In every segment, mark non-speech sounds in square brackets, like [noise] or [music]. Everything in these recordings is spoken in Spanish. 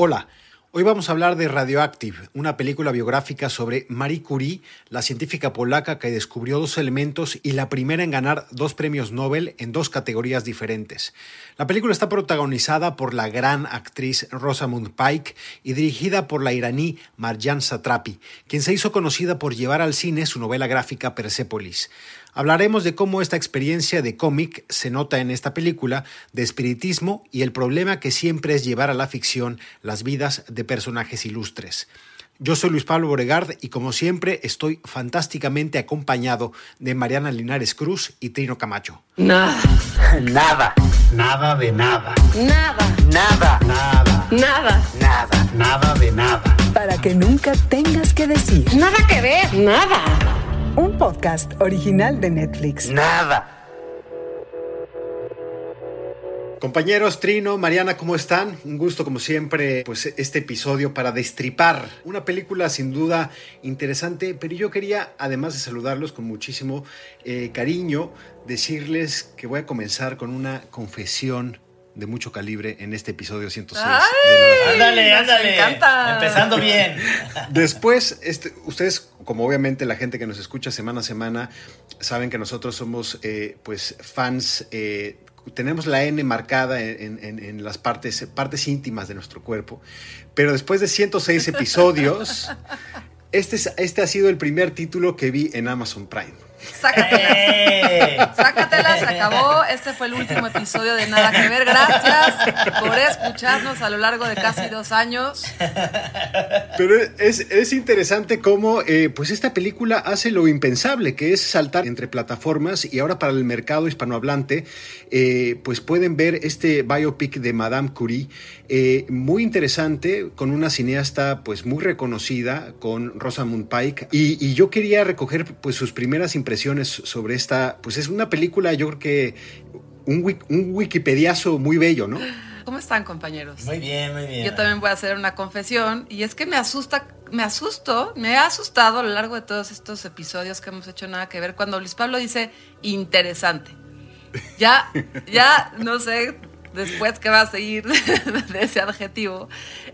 Hola, hoy vamos a hablar de Radioactive, una película biográfica sobre Marie Curie, la científica polaca que descubrió dos elementos y la primera en ganar dos premios Nobel en dos categorías diferentes. La película está protagonizada por la gran actriz Rosamund Pike y dirigida por la iraní Marjan Satrapi, quien se hizo conocida por llevar al cine su novela gráfica Persepolis. Hablaremos de cómo esta experiencia de cómic se nota en esta película, de espiritismo y el problema que siempre es llevar a la ficción las vidas de personajes ilustres. Yo soy Luis Pablo Boregard y como siempre estoy fantásticamente acompañado de Mariana Linares Cruz y Trino Camacho. Nada. [laughs] Nada. Nada de nada. Nada. Nada. Nada. Nada. Nada. Nada de nada. Para que nunca tengas que decir. Nada que ver. Nada. Un podcast original de Netflix. Nada. Compañeros Trino, Mariana, ¿cómo están? Un gusto como siempre, pues este episodio para destripar una película sin duda interesante, pero yo quería, además de saludarlos con muchísimo eh, cariño, decirles que voy a comenzar con una confesión de mucho calibre en este episodio 106. Ay. Ándale, ándale. encanta. Empezando bien. [laughs] Después, este, ustedes, como obviamente la gente que nos escucha semana a semana, saben que nosotros somos eh, pues fans, eh, tenemos la N marcada en, en- en las partes, partes íntimas de nuestro cuerpo, pero después de 106 episodios, [laughs] este, es- este ha sido el primer título que vi en Amazon Prime. Sácatelas. ¡Eh! Sácatelas, se acabó. Este fue el último episodio de Nada que ver. Gracias por escucharnos a lo largo de casi dos años. Pero es, es interesante cómo eh, pues esta película hace lo impensable, que es saltar entre plataformas y ahora para el mercado hispanohablante eh, pues pueden ver este biopic de Madame Curie, eh, muy interesante, con una cineasta pues muy reconocida, con Rosamund Pike, y, y yo quería recoger pues sus primeras impresiones sobre esta, pues es una película yo creo que un, un wikipediazo muy bello, ¿no? ¿Cómo están, compañeros? Muy bien, muy bien. Yo también voy a hacer una confesión y es que me asusta, me asusto, me ha asustado a lo largo de todos estos episodios que hemos hecho nada que ver cuando Luis Pablo dice interesante. Ya, [laughs] ya no sé después qué va a seguir [laughs] de ese adjetivo,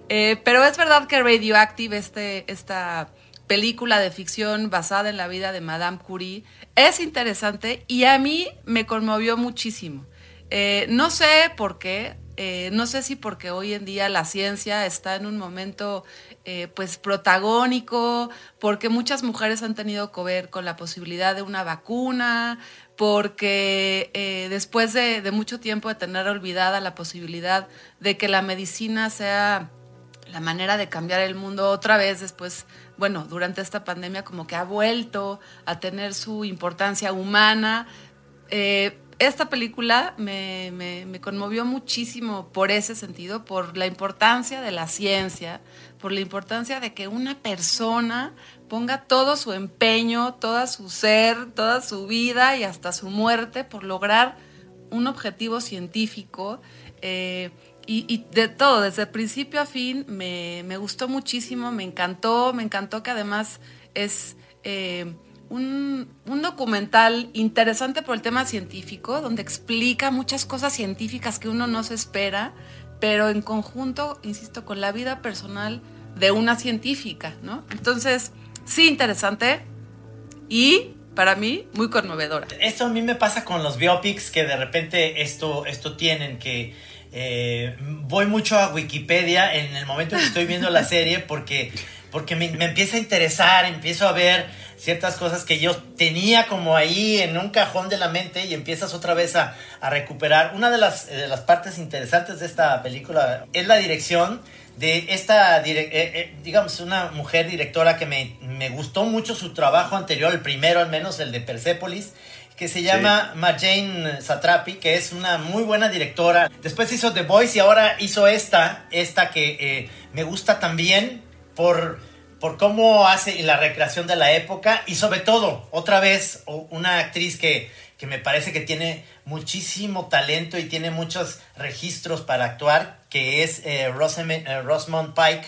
Eh, pero es verdad que Radioactive, este, esta película de ficción basada en la vida de Madame Curie, es interesante y a mí me conmovió muchísimo. Eh, no sé por qué, eh, no sé si porque hoy en día la ciencia está en un momento eh, pues protagónico, porque muchas mujeres han tenido que ver con la posibilidad de una vacuna, porque después de, de mucho tiempo de tener olvidada la posibilidad de que la medicina sea la manera de cambiar el mundo otra vez después, bueno, durante esta pandemia como que ha vuelto a tener su importancia humana. Eh, esta película me, conmovió muchísimo por ese sentido, por la importancia de la ciencia, por la importancia de que una persona ponga todo su empeño, toda su ser, toda su vida y hasta su muerte por lograr un objetivo científico. eh, y, de todo, desde principio a fin, me, me gustó muchísimo, me encantó, me encantó que además es eh, un, un documental interesante por el tema científico, donde explica muchas cosas científicas que uno no se espera, pero en conjunto, insisto, con la vida personal de una científica, ¿no? Entonces, sí, interesante y para mí muy conmovedora. Esto a mí me pasa con los biopics que de repente esto, esto tienen que eh, voy mucho a Wikipedia en el momento en que estoy viendo la [laughs] serie porque, porque me, me empieza a interesar, empiezo a ver ciertas cosas que yo tenía como ahí en un cajón de la mente y empiezas otra vez a, a recuperar. Una de las, de las partes interesantes de esta película es la dirección de esta, eh, eh, digamos, una mujer directora que me, me gustó mucho su trabajo anterior, el primero al menos, el de Persepolis, que se llama Marjane Satrapi, que es una muy buena directora. Después hizo The Voice y ahora hizo esta, esta que eh, me gusta también por, por cómo hace la recreación de la época y sobre todo, otra vez, una actriz que, que me parece que tiene muchísimo talento y tiene muchos registros para actuar, que es eh, eh, Rosamund Pike,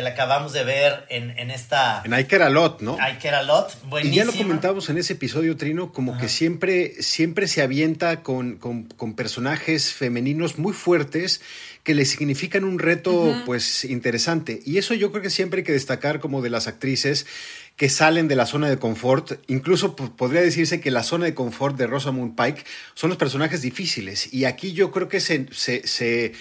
que la acabamos de ver en, en esta... En I Care a Lot, ¿no? I Care a Lot, Y buenísima. ya lo comentamos en ese episodio, Trino, como que siempre, siempre se avienta con, con- con personajes femeninos muy fuertes que le significan un reto, pues, interesante. Y eso yo creo que siempre hay que destacar como de las actrices que salen de la zona de confort. Incluso po- podría decirse que la zona de confort de Rosamund Pike son los personajes difíciles. Y aquí yo creo que se... se- se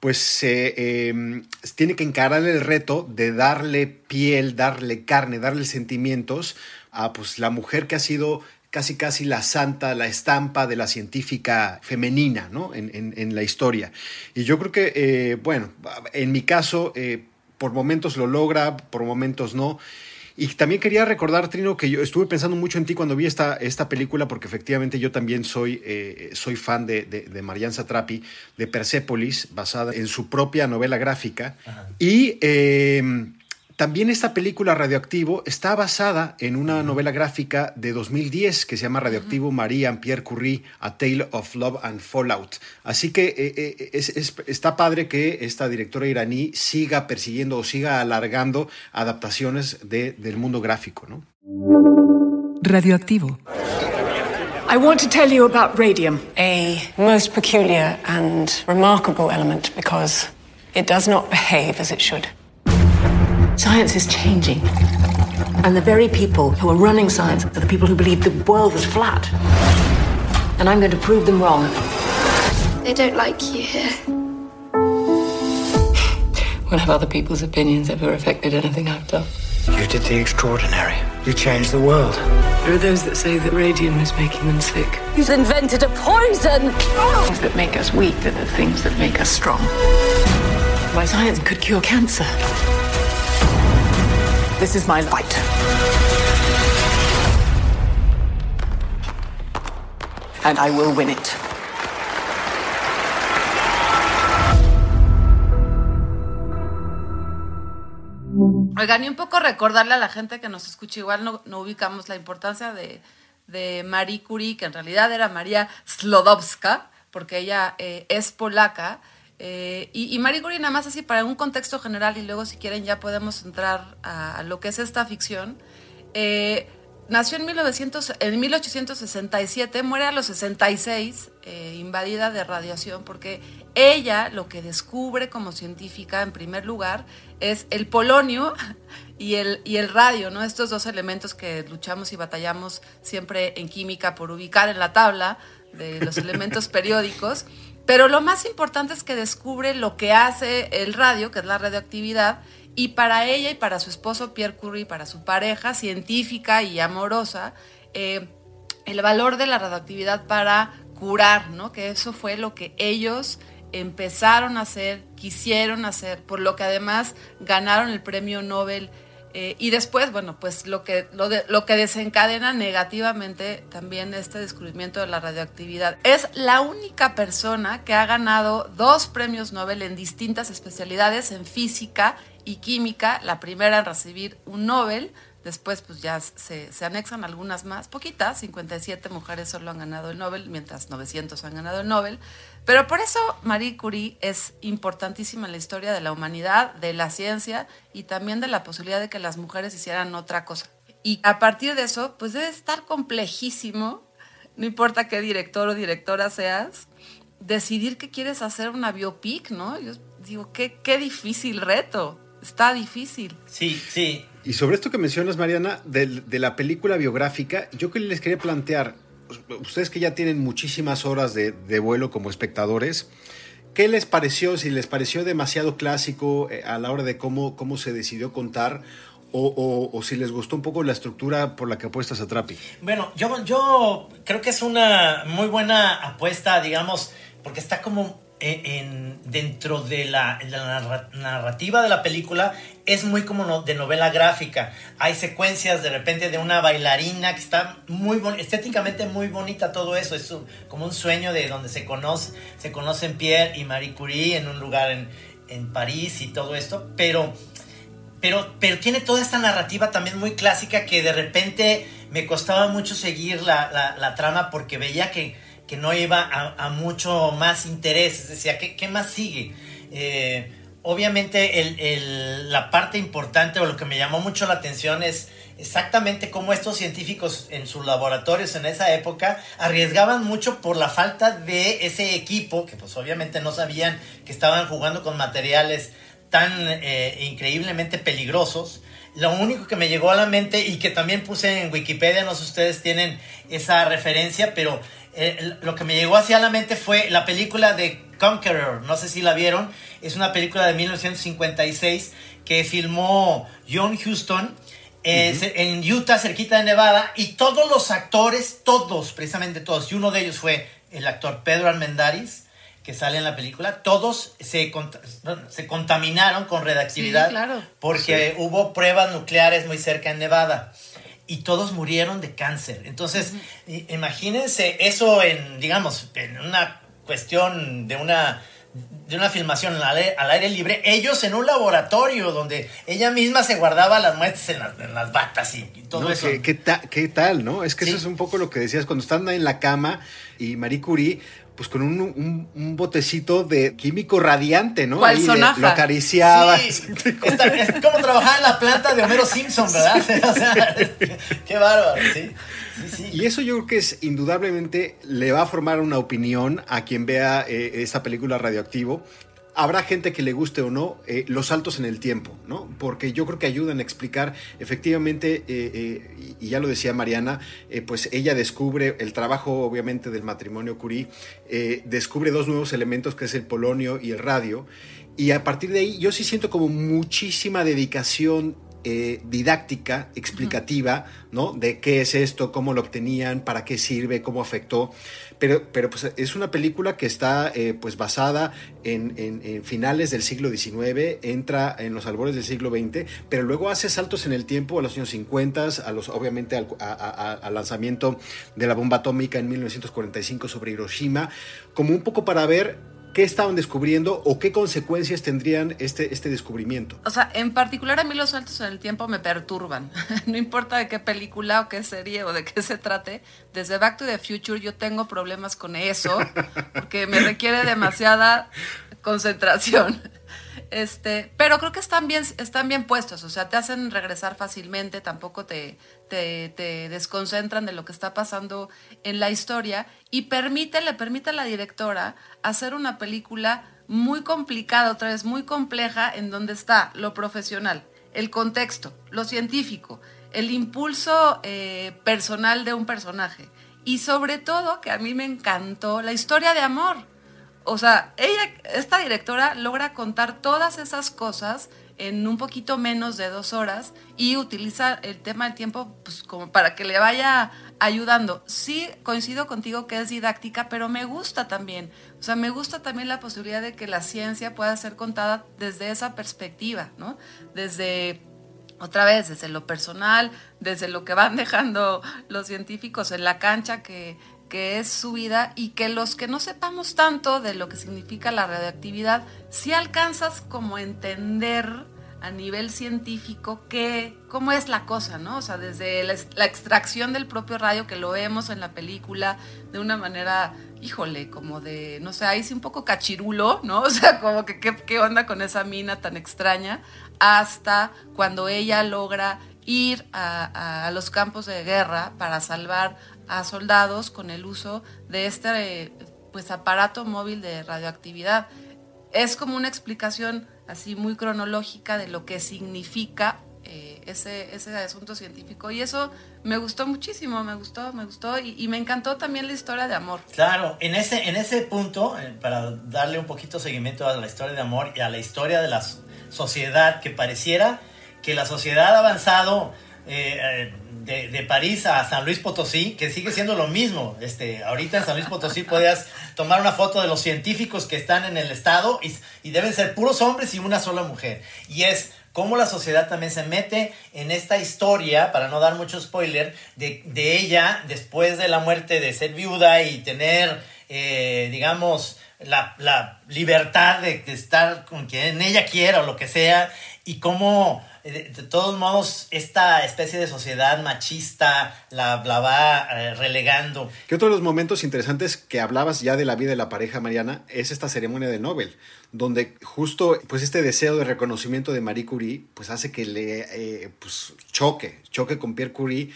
pues eh, tiene que encarar el reto de darle piel, darle carne, darle sentimientos a pues la mujer que ha sido casi casi la santa, la estampa de la científica femenina, ¿no? En, en- en la historia. Y yo creo que, eh, bueno, en mi caso, eh, por momentos lo logra, por momentos no. Y también quería recordar, Trino, que yo estuve pensando mucho en ti cuando vi esta, esta película, porque efectivamente yo también soy, eh, soy fan de, de, de Marianne Satrapi, de Persepolis, basada en su propia novela gráfica. Y eh, también esta película Radioactivo está basada en una novela gráfica de 2010 que se llama Radioactivo María Pierre Curie, A Tale of Love and Fallout. Así que eh, eh, es- es- está padre que esta directora iraní siga persiguiendo o siga alargando adaptaciones de- del mundo gráfico, ¿no? Radioactivo. I want to tell you about radium, a most peculiar and remarkable element because it does not behave as it should. Science is changing. And the very people who are running science are the people who believe the world is flat. And I'm going to prove them wrong. They don't like you here. [laughs] When have other people's opinions ever affected anything I've done? You did the extraordinary. You changed the world. There are those that say that radium is making them sick. You've invented a poison! Things that make us weak are the things that make us strong. My science could cure cancer. This is my fight. And I will win it. Oigan, y un poco recordarle a la gente que nos escucha, igual no, no ubicamos la importancia de, de Marie Curie, que en realidad era María Slodowska, porque ella eh, es polaca. Eh, y, y Marie Curie, nada más así para un contexto general, y luego si quieren ya podemos entrar a, a lo que es esta ficción. Eh, nació en, 1900, en 1867, muere a los 66, eh, invadida de radiación, porque ella lo que descubre como científica, en primer lugar, es el polonio [laughs] y el, y el radio, ¿no? Estos dos elementos que luchamos y batallamos siempre en química por ubicar en la tabla de los elementos periódicos. Pero lo más importante es que descubre lo que hace el radio, que es la radioactividad, y para ella y para su esposo Pierre Curie, para su pareja científica y amorosa, eh, el valor de la radioactividad para curar, ¿no? Que eso fue lo que ellos empezaron a hacer, quisieron hacer, por lo que además ganaron el premio Nobel. Eh, y después, bueno, pues lo que, lo, de- lo que desencadena negativamente también este descubrimiento de la radioactividad. Es la única persona que ha ganado dos premios Nobel en distintas especialidades, en física y química, la primera en recibir un Nobel, después pues ya se, se anexan algunas más, poquitas, 57 mujeres solo han ganado el Nobel, mientras 900 han ganado el Nobel, pero por eso Marie Curie es importantísima en la historia de la humanidad, de la ciencia y también de la posibilidad de que las mujeres hicieran otra cosa. Y a partir de eso, pues debe estar complejísimo, no importa qué director o directora seas, decidir que quieres hacer una biopic, ¿no? Yo digo, qué, qué difícil reto, está difícil. Sí, sí. Y sobre esto que mencionas, Mariana, del- de, la película biográfica, yo que les quería plantear, ustedes que ya tienen muchísimas horas de, de vuelo como espectadores, ¿qué les pareció? Si les pareció demasiado clásico eh, a la hora de cómo, cómo se decidió contar, o, o- o si les gustó un poco la estructura por la que apuestas a Trapi. Bueno, yo, yo creo que es una muy buena apuesta, digamos, porque está como en, en- dentro de la, narrativa de la película, es muy como de novela gráfica. Hay secuencias de repente de una bailarina que está muy estéticamente muy bonita todo eso, es como un sueño de donde se conoce, se conocen Pierre y Marie Curie en un lugar en, en París y todo esto, pero pero, pero tiene toda esta narrativa también muy clásica que de repente me costaba mucho seguir la- la trama porque veía que, que no iba a, mucho más interés. Decía, ¿qué, qué más sigue? Eh, obviamente la parte importante o lo que me llamó mucho la atención es exactamente cómo estos científicos en sus laboratorios en esa época arriesgaban mucho por la falta de ese equipo, que pues obviamente no sabían que estaban jugando con materiales tan eh, increíblemente peligrosos. Lo único que me llegó a la mente y que también puse en Wikipedia, no sé si ustedes tienen esa referencia, pero eh, lo que me llegó hacia la mente fue la película de Conqueror, no sé si la vieron, es una película de 1956 que filmó John Huston eh, en Utah, cerquita de Nevada, y todos los actores, todos, precisamente todos, y uno de ellos fue el actor Pedro Armendáriz, que sale en la película, todos se, se contaminaron con redactividad porque hubo pruebas nucleares muy cerca en Nevada y todos murieron de cáncer. Entonces, imagínense eso en, digamos, en una cuestión de una de una filmación al aire, libre, ellos en un laboratorio donde ella misma se guardaba las muestras en las, batas y, todo eso. ¿qué, ¿qué, tal, no? Es que eso es un poco lo que decías cuando están en la cama y Marie Curie pues con un, un, botecito de químico radiante, ¿no? ¿Cuál sonaja? lo acariciaba. [laughs] es como trabajar en la planta de Homero Simpson, ¿verdad? [laughs] o sea, qué bárbaro, sí. Y eso yo creo que es indudablemente le va a formar una opinión a quien vea eh, esta película Radioactivo. Habrá gente que le guste o no eh, los saltos en el tiempo, ¿no? Porque yo creo que ayudan a explicar efectivamente, eh, y ya lo decía Mariana, pues ella descubre el trabajo obviamente del matrimonio Curie, descubre dos nuevos elementos que es el polonio y el radio, y a partir de ahí yo sí siento como muchísima dedicación eh, didáctica, explicativa, ¿no? De qué es esto, cómo lo obtenían, para qué sirve, cómo afectó. Pero, pero pues es una película que está eh, pues basada en, finales del siglo XIX, entra en los albores del siglo XX, pero luego hace saltos en el tiempo a los años 50, a los, obviamente al, lanzamiento de la bomba atómica en 1945 sobre Hiroshima, como un poco para ver qué estaban descubriendo o qué consecuencias tendrían este, este descubrimiento. O sea, en particular a mí los saltos en el tiempo me perturban. [laughs] no importa de qué película o qué serie o de qué se trate, desde Back to the Future yo tengo problemas con eso, porque me requiere demasiada concentración. Este, pero creo que están bien, están bien puestos, o sea, te hacen regresar fácilmente, tampoco te, desconcentran de lo que está pasando en la historia y permite, le permite a la directora hacer una película muy complicada, otra vez muy compleja, en donde está lo profesional, el contexto, lo científico, el impulso eh, personal de un personaje y sobre todo, que a mí me encantó, la historia de amor o sea, ella, esta directora logra contar todas esas cosas en un poquito menos de dos horas y utiliza el tema del tiempo pues, como para que le vaya ayudando. Sí, coincido contigo que es didáctica, pero me gusta también. O sea, me gusta también la posibilidad de que la ciencia pueda ser contada desde esa perspectiva, ¿no? Desde otra vez, desde lo personal, desde lo que van [laughs] dejando los científicos en la cancha, que, que es su vida y que los que no sepamos tanto de lo que significa la radioactividad, si alcanzas como entender a nivel científico que, cómo es la cosa, ¿no? O sea, desde la, extracción del propio radio que lo vemos en la película de una manera, híjole, como de, no sé, ahí sí un poco cachirulo, ¿no? [laughs] O sea, como que qué onda con esa mina tan extraña, hasta cuando ella logra ir a, a, los campos de guerra para salvar a soldados con el uso de este pues, aparato móvil de radioactividad. Es como una explicación así muy cronológica de lo que significa eh, ese, ese asunto científico y eso me gustó muchísimo, me gustó, me gustó y, me encantó también la historia de amor. Claro, en ese, en ese punto, eh, para darle un poquito seguimiento a la historia de amor y a la historia de la sociedad, que pareciera que la sociedad ha avanzado eh, de, París a San Luis Potosí, que sigue siendo lo mismo. Este, ahorita en San Luis Potosí podías tomar una foto de los científicos que están en el estado y, deben ser puros hombres y una sola mujer. Y es cómo la sociedad también se mete en esta historia, para no dar mucho spoiler, de, ella después de la muerte de ser viuda y tener, eh, digamos, la, libertad de, de, estar con quien ella quiera o lo que sea, y cómo de, de todos modos, esta especie de sociedad machista la, la va eh, relegando. Que otro de los momentos interesantes que hablabas ya de la vida de la pareja Mariana es esta ceremonia de Nobel, donde justo pues este deseo de reconocimiento de Marie Curie pues hace que le eh, pues, choque, choque con Pierre Curie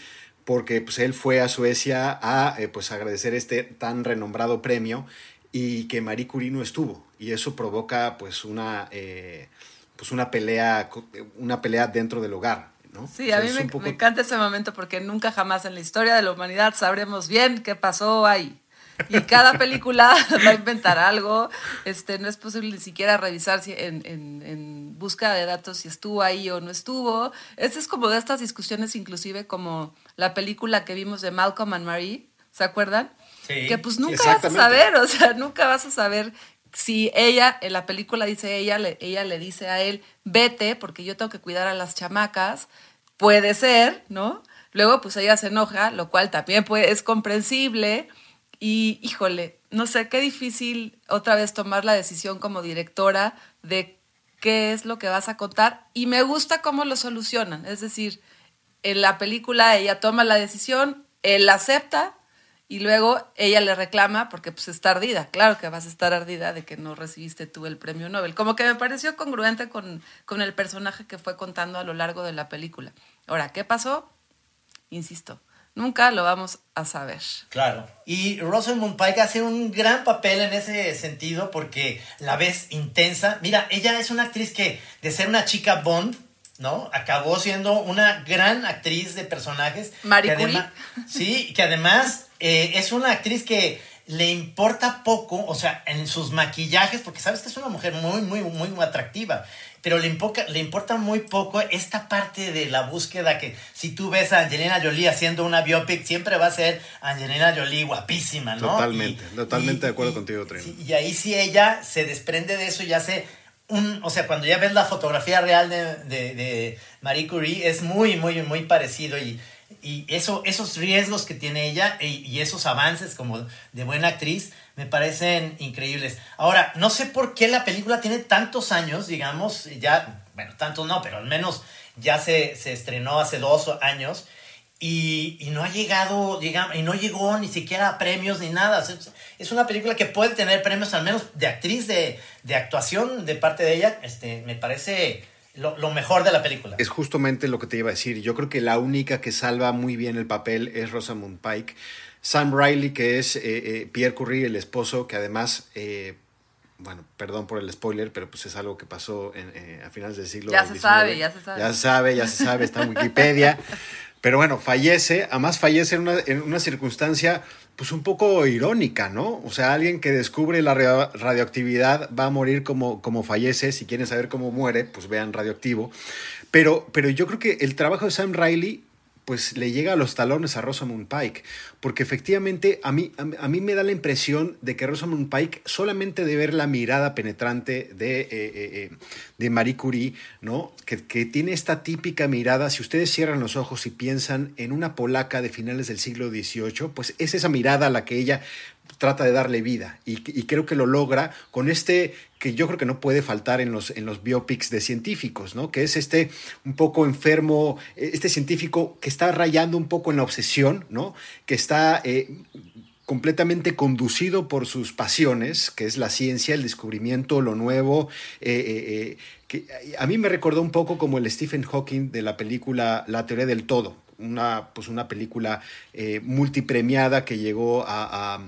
porque pues él fue a Suecia a eh, pues agradecer este tan renombrado premio y que Marie Curie no estuvo y eso provoca pues una eh, pues una pelea una pelea dentro del hogar ¿no? Sí, O sea, a mí me, poco- me encanta ese momento porque nunca jamás en la historia de la humanidad sabremos bien qué pasó ahí. Y cada [laughs] película [laughs] va a inventar algo. Este, no es posible ni siquiera revisar si en, en, en búsqueda de datos si estuvo ahí o no estuvo. Este es como de estas discusiones, inclusive como la película que vimos de Malcolm and Marie, ¿se acuerdan? Sí, que pues nunca vas a saber, o sea, nunca vas a saber si ella, en la película dice ella, ella le dice a él, vete, porque yo tengo que cuidar a las chamacas, puede ser, ¿no? Luego, pues ella se enoja, lo cual también es comprensible. Y, híjole, no sé, qué difícil otra vez tomar la decisión como directora de qué es lo que vas a contar. Y me gusta cómo lo solucionan. Es decir, en la película ella toma la decisión, él acepta y luego ella le reclama porque pues está ardida. Claro que vas a estar ardida de que no recibiste tú el premio Nobel. Como que me pareció congruente con, con el personaje que fue contando a lo largo de la película. Ahora, ¿qué pasó? Insisto, nunca lo vamos a saber. Claro. Y Rosamund Pike hace un gran papel en ese sentido porque la ves intensa. Mira, ella es una actriz que de ser una chica Bond, ¿no? Acabó siendo una gran actriz de personajes. Marie que [laughs] Sí, que además eh, es una actriz que le importa poco, o sea, en sus maquillajes, porque sabes que es una mujer muy, muy, muy atractiva, pero le, impoca- le importa muy poco esta parte de la búsqueda que si tú ves a Angelina Jolie haciendo una biopic, siempre va a ser Angelina Jolie guapísima, ¿no? Totalmente, totalmente de acuerdo contigo, Trino. sí, y ahí sí ella se desprende de eso y hace o sea, cuando ya ves la fotografía real de, de- de Marie Curie, es muy, muy, muy parecido y, y eso, esos riesgos que tiene ella y, y esos avances como de buena actriz me parecen increíbles. Ahora, no sé por qué la película tiene tantos años, digamos, ya, bueno, tantos no, pero al menos ya se, se estrenó hace dos años y, y no ha llegado, digamos, y no llegó ni siquiera a premios ni nada. Es, es una película que puede tener premios al menos de actriz, de, de actuación de parte de ella. Este, me parece lo, lo mejor de la película. Es justamente lo que te iba a decir. Yo creo que la única que salva muy bien el papel es Rosamund Pike. Sam Riley, que es eh, eh, Pierre Curry, el esposo, que además, eh, bueno, perdón por el spoiler, pero pues es algo que pasó en, eh, a finales del siglo Ya se sabe, ya se sabe. Ya se sabe, ya se sabe, está en Wikipedia. [laughs] Pero bueno, fallece, además fallece en una, en una circunstancia pues un poco irónica, ¿no? O sea, alguien que descubre la radio- radioactividad va a morir como, como fallece. Si quieren saber cómo muere, pues vean radioactivo. Pero, pero yo creo que el trabajo de Sam Riley pues le llega a los talones a Rosamund Pike, porque efectivamente a mí, a, mí- me da la impresión de que Rosamund Pike solamente de ver la mirada penetrante de, eh, eh, eh, de Marie Curie, ¿no? Que, que tiene esta típica mirada, si ustedes cierran los ojos y piensan en una polaca de finales del siglo XVIII, pues es esa mirada la que ella trata de darle vida y, creo que lo logra con este que yo creo que no puede faltar en los, en los biopics de científicos, ¿no? Que es este un poco enfermo, eh, este científico que está rayando un poco en la obsesión, ¿no? Que está eh, completamente conducido por sus pasiones, que es la ciencia, el descubrimiento, lo nuevo. eh, que a mí me recordó un poco como el Stephen Hawking de la película La teoría del todo, una, pues una película multipremiada que llegó a,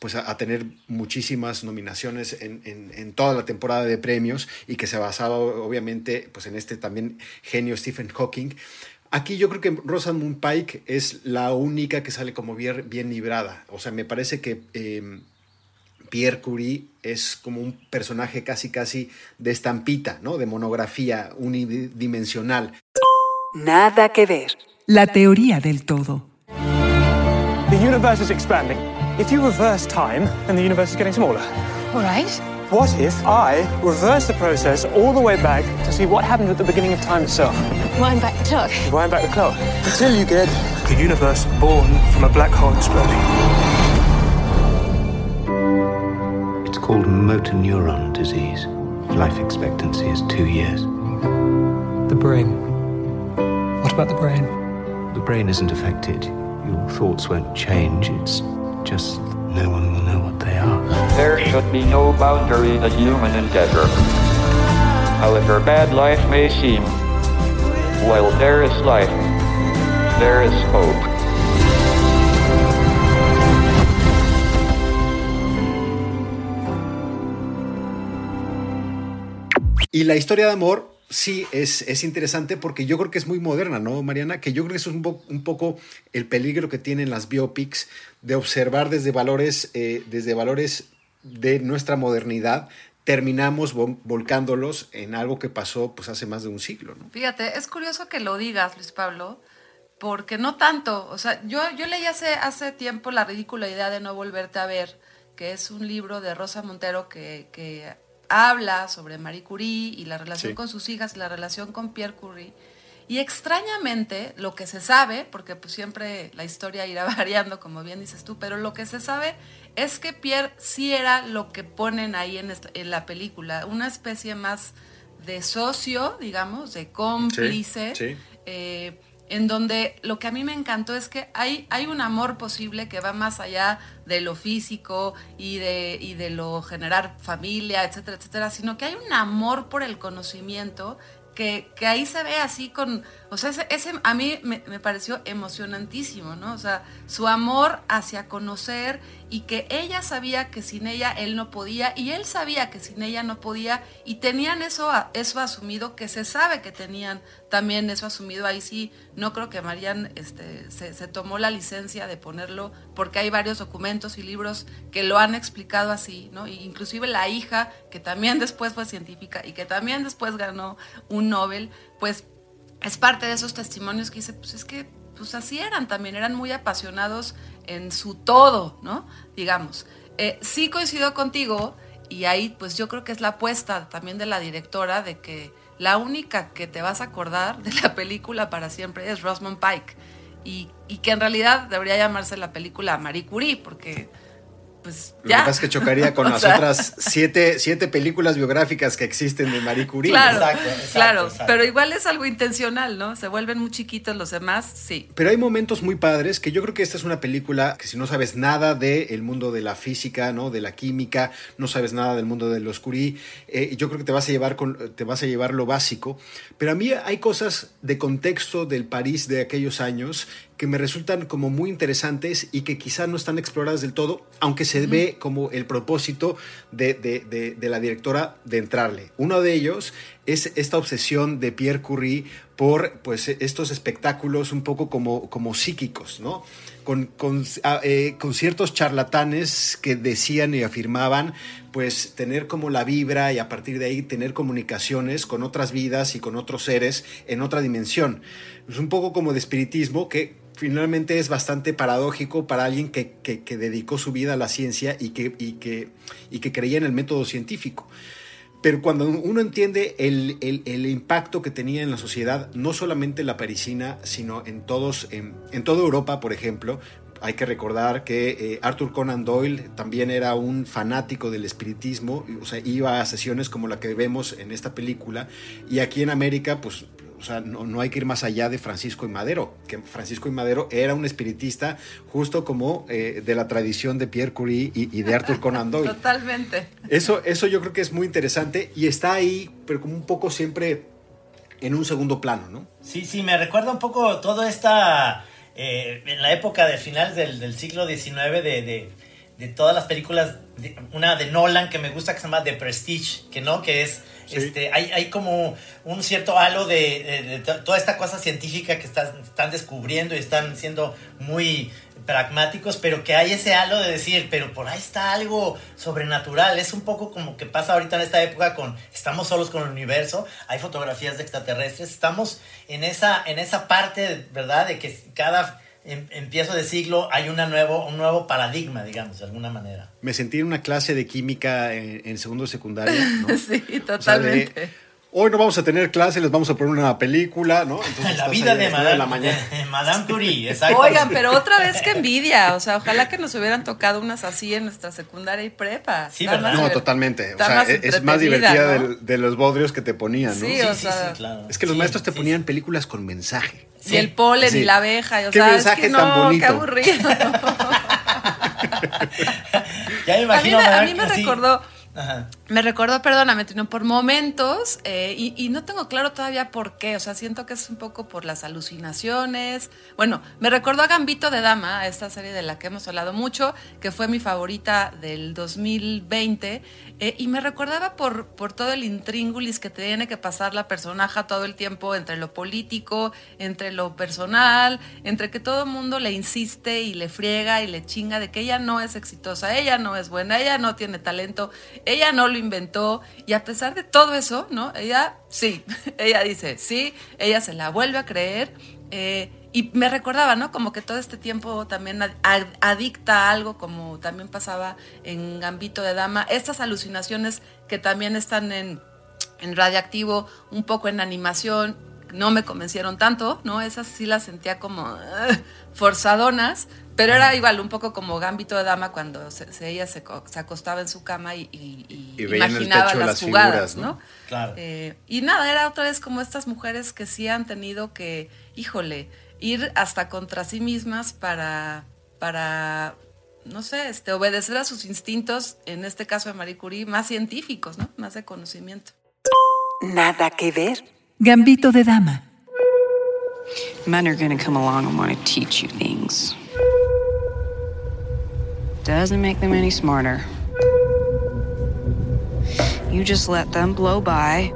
pues a, a tener muchísimas nominaciones en, en, en, toda la temporada de premios y que se basaba obviamente pues en este también genio Stephen Hawking. Aquí yo creo que Rosamund Pike es la única que sale como bien, bien librada. O sea, me parece que eh, Pierre Curie es como un personaje casi casi de estampita, ¿no? De monografía unidimensional. Nada que ver. La teoría del todo. The universe is expanding. If you reverse time, then the universe is getting smaller. All right. What if I reverse the process all the way back to see what happened at the beginning of time itself? Wind back the clock. Wind back the clock until you get the universe born from a black hole exploding. It's called motor neuron disease. Life expectancy is two years. The brain. What about the brain? The brain isn't affected. Your thoughts won't change. It's just no one will know what they are. There should be no boundary to human endeavor. However bad life may seem, while there is life, there is hope. Y la historia de amor sí es, es interesante porque yo creo que es muy moderna, ¿no, Mariana? Que yo creo que eso es un, un poco el peligro que tienen las biopics de observar desde valores, eh, desde valores de nuestra modernidad, terminamos vol- volcándolos en algo que pasó pues hace más de un siglo, ¿no? Fíjate, es curioso que lo digas, Luis Pablo, porque no tanto. O sea, yo, yo leí hace, hace tiempo La ridícula idea de no volverte a ver, que es un libro de Rosa Montero que, que habla sobre Marie Curie y la relación Sí. con sus hijas la relación con Pierre Curie. Y extrañamente, lo que se sabe, porque pues siempre la historia irá [laughs] variando, como bien dices tú, pero lo que se sabe es que Pierre sí era lo que ponen ahí en, esta- en la película, una especie más de socio, digamos, de cómplice, sí. eh, en donde lo que a mí me encantó es que hay, hay un amor posible que va más allá de lo físico y de, y de lo generar familia, etcétera, etcétera, sino que hay un amor por el conocimiento que, que ahí se ve así con, o sea, ese, ese a mí me, me pareció emocionantísimo, ¿no? O sea, su amor hacia conocer y que ella sabía que sin ella él no podía y él sabía que sin ella no podía y tenían eso, eso asumido, que se sabe que tenían también eso asumido. Ahí sí, no creo que Marian este, se, tomó la licencia de ponerlo porque hay varios documentos y libros que lo han explicado así, ¿no? Y inclusive la hija, que también después fue científica y que también después ganó un Nobel, pues es parte de esos testimonios que dice, pues es que pues así eran también, eran muy apasionados en su todo, ¿no? Digamos. Eh, sí coincido contigo y ahí pues yo creo que es la apuesta también de la directora de que la única que te vas a acordar de la película para siempre es Rosamund Pike y, y que en realidad debería llamarse la película Marie Curie porque pues Lo ya. que pasa es que chocaría [laughs] con las sea, otras siete, siete películas biográficas que existen de Marie Curie. Claro, Exacto, exacto, claro, exacto. pero igual es algo intencional, ¿no? Se vuelven muy chiquitos los demás, sí. Pero hay momentos muy padres que yo creo que esta es una película que si no sabes nada del mundo de la física, ¿no? De la química, no sabes nada del mundo de los Curie, eh, yo creo que te vas a llevar con, te vas a llevar lo básico. Pero a mí hay cosas de contexto del París de aquellos años que me resultan como muy interesantes y que quizá no están exploradas del todo, aunque se ve como el propósito de, de- de- de la directora de entrarle. Uno de ellos es esta obsesión de Pierre Curie por pues, estos espectáculos un poco como, como psíquicos, ¿no? Con, con, ah, eh, con ciertos charlatanes que decían y afirmaban pues tener como la vibra y a partir de ahí tener comunicaciones con otras vidas y con otros seres en otra dimensión. Es un poco como de espiritismo que finalmente es bastante paradójico para alguien que, que- que dedicó su vida a la ciencia y que, y, que, y que creía en el método científico. Pero cuando uno entiende el, el- impacto que tenía en la sociedad, no solamente en la parisina, sino en todos, en, en toda Europa, por ejemplo, hay que recordar que eh, Arthur Conan Doyle también era un fanático del espiritismo, o sea, iba a sesiones como la que vemos en esta película, y aquí en América, pues, o sea, no, no hay que ir más allá de Francisco y Madero, que Francisco y Madero era un espiritista justo como eh, de la tradición de Pierre Curie y, y de Arthur Conan [laughs] Doyle. Totalmente. Eso, eso yo creo que es muy interesante y está ahí, pero como un poco siempre en un segundo plano, ¿no? Sí, sí, me recuerda un poco toda esta, eh, en la época de finales del, del siglo XIX, de, de, de todas las películas, de- una de Nolan que me gusta que se llama The Prestige, que no, que es, este, hay, hay como un cierto halo de, de- de to- toda esta cosa científica que están, están descubriendo y están siendo muy pragmáticos, pero que hay ese halo de decir, pero por ahí está algo sobrenatural. Es un poco como que pasa ahorita en esta época con estamos solos con el universo, hay fotografías de extraterrestres, estamos en esa en esa parte, ¿verdad? De que cada empiezo de siglo hay una nuevo un nuevo paradigma, digamos, de alguna manera. Me sentí en una clase de química en, en segundo de secundaria, ¿no? [laughs] Sí, O sea, de, totalmente. Hoy no vamos a tener clase, les vamos a poner una película, ¿no? Entonces [laughs] La vida de Madame, la mañana. [laughs] Madame Curie, exacto. Oigan, pero otra vez que envidia. O sea, ojalá que nos hubieran tocado unas así en nuestra secundaria y prepa. Sí, ¿verdad? más No, totalmente. O sea, más es, más divertida de, los bodrios que te ponían, ¿no? Sí, o sea, claro. Es que los Sí, maestros te sí, ponían películas con mensaje. Y el polen Sí. y la abeja. y, o Qué sea, es mensaje que tan no, bonito. qué aburrido. [laughs] [laughs] Ya me a mí imagino. me, a mí me que sí. recordó, Ajá. Me recordó, perdóname, Trino, por momentos, eh, y, no tengo claro todavía por qué, o sea, siento que es un poco por las alucinaciones. Bueno, me recordó a Gambito de Dama, esta serie de la que hemos hablado mucho, que fue mi favorita del 2020, eh, y me recordaba por, por todo el intríngulis que tiene que pasar la personaje todo el tiempo entre lo político, entre lo personal, entre que todo el mundo le insiste y le friega y le chinga de que ella no es exitosa, ella no es buena, ella no tiene talento, ella no lo inventó, y a pesar de todo eso, ¿no? Ella sí, [laughs] ella dice sí, ella se la vuelve a creer. eh, y me recordaba, ¿no? Como que todo este tiempo también ad- ad- adicta a algo, como también pasaba en Gambito de Dama. Estas alucinaciones que también están en, en Radioactivo, un poco en animación, no me convencieron tanto, ¿no? Esas sí las sentía como [laughs] forzadonas, pero era igual, un poco como Gambito de Dama cuando se, se- ella se, co- se acostaba en su cama y, y- y imaginaba techo las, las jugadas, figuras, ¿no? ¿no? Claro. Eh, y nada, era otra vez como estas mujeres que sí han tenido que, híjole, ir hasta contra sí mismas para, para no sé, este, obedecer a sus instintos, en este caso de Marie Curie, más científicos, ¿no? Más de conocimiento. Nada que ver. Gambito de dama. Men are gonna come along and want to teach you things. Doesn't make them any smarter. You just let them blow by,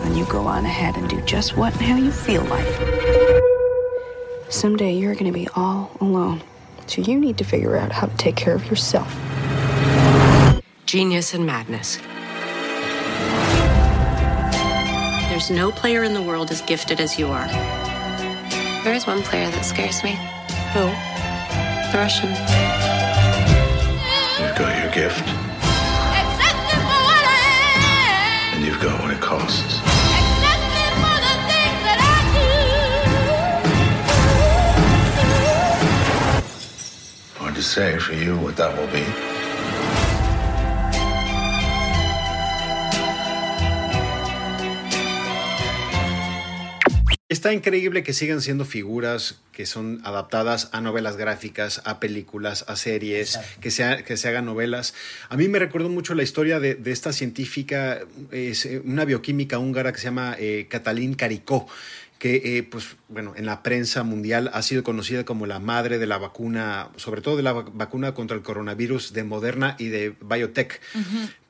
and you go on ahead and do just what and how you feel like. Someday you're gonna be all alone, so you need to figure out how to take care of yourself. Genius and madness. There's no player in the world as gifted as you are. There is one player that scares me. Who? The Russian. Your gift. And you've got what it costs. Hard to say for you what that will be. Está increíble que sigan siendo figuras que son adaptadas a novelas gráficas, a películas, a series, que se, ha- que se hagan novelas. A mí me recuerdo mucho la historia de, de esta científica, es, eh, una bioquímica húngara que se llama eh, Katalin Karikó, que eh, pues bueno, en la prensa mundial ha sido conocida como la madre de la vacuna, sobre todo de la vac- vacuna contra el coronavirus de Moderna y de Biotech.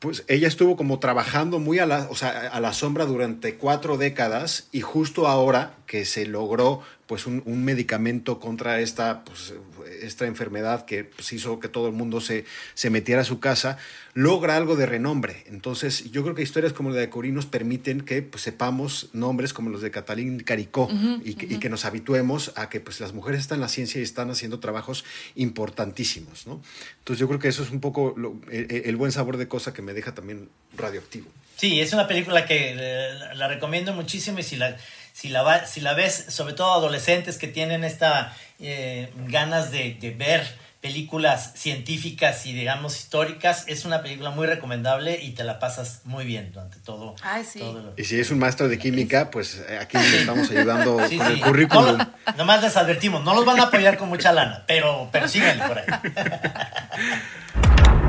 Pues ella estuvo como trabajando muy a la, o sea, a la sombra durante cuatro décadas y justo ahora que se logró pues un, un medicamento contra esta, pues, esta enfermedad que pues, hizo que todo el mundo se, se metiera a su casa, logra algo de renombre. Entonces yo creo que historias como la de Curie nos permiten que pues, sepamos nombres como los de Catalín Caricó y, que, y que nos habituemos a que pues, las mujeres están en la ciencia y están haciendo trabajos importantísimos. ¿no? Entonces yo creo que eso es un poco lo- el, el buen sabor de cosa que me deja también radioactivo. Sí, es una película que eh, la recomiendo muchísimo y si la, si la, va- si la ves, sobre todo adolescentes que tienen esta eh, ganas de, de ver películas científicas y digamos históricas, es una película muy recomendable y te la pasas muy bien durante todo. Ay, sí. todo lo- Y si es un maestro de química, pues eh, aquí le estamos ayudando Sí, con sí. el currículum. No, nomás les advertimos, no los van a apoyar con mucha lana, pero, pero síganle por ahí. [laughs]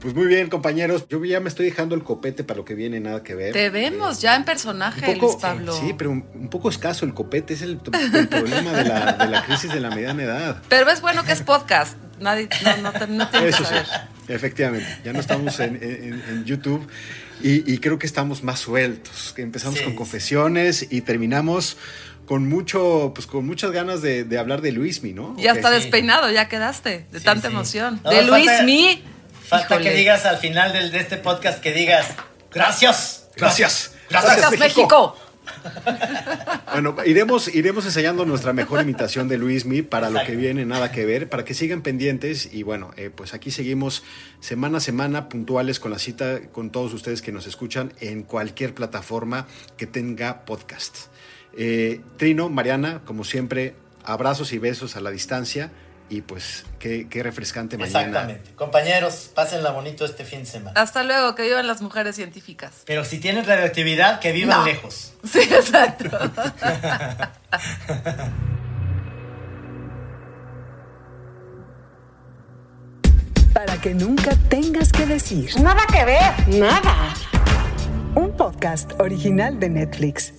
Pues muy bien, compañeros. Yo ya me estoy dejando el copete para lo que viene, nada que ver. Te vemos ya en personaje, poco, Luis Pablo. Sí, pero un, un poco escaso el copete. Es el, el problema de la, de la crisis de la mediana edad. Pero es bueno que es podcast. Nadie, no, no, te- no Eso que sí, efectivamente. Ya no estamos en, en- en YouTube y, y creo que estamos más sueltos. Que empezamos Sí, con sí. confesiones y terminamos con mucho, pues con muchas ganas de, de hablar de Luismi, ¿no? Ya está despeinado, ya quedaste, de tanta sí. emoción. No, de Luis falta- Mi. Híjole. que digas al final del- de este podcast que digas, gracias. Gracias. Gracias, México. [laughs] Bueno, iremos, iremos enseñando nuestra mejor imitación de Luismi para lo que viene, nada que ver, para que sigan pendientes. Y bueno, eh, pues aquí seguimos semana a semana puntuales con la cita con todos ustedes que nos escuchan en cualquier plataforma que tenga podcast. Eh, Trino, Mariana, como siempre, abrazos y besos a la distancia. Y pues qué, qué refrescante mañana. Exactamente. Compañeros, pásenla bonito este fin de semana. Hasta luego, que vivan las mujeres científicas. Pero si tienen radioactividad, que vivan No. lejos. [laughs] Sí, exacto. [laughs] Para que nunca tengas que decir. Nada que ver, nada. Un podcast original de Netflix.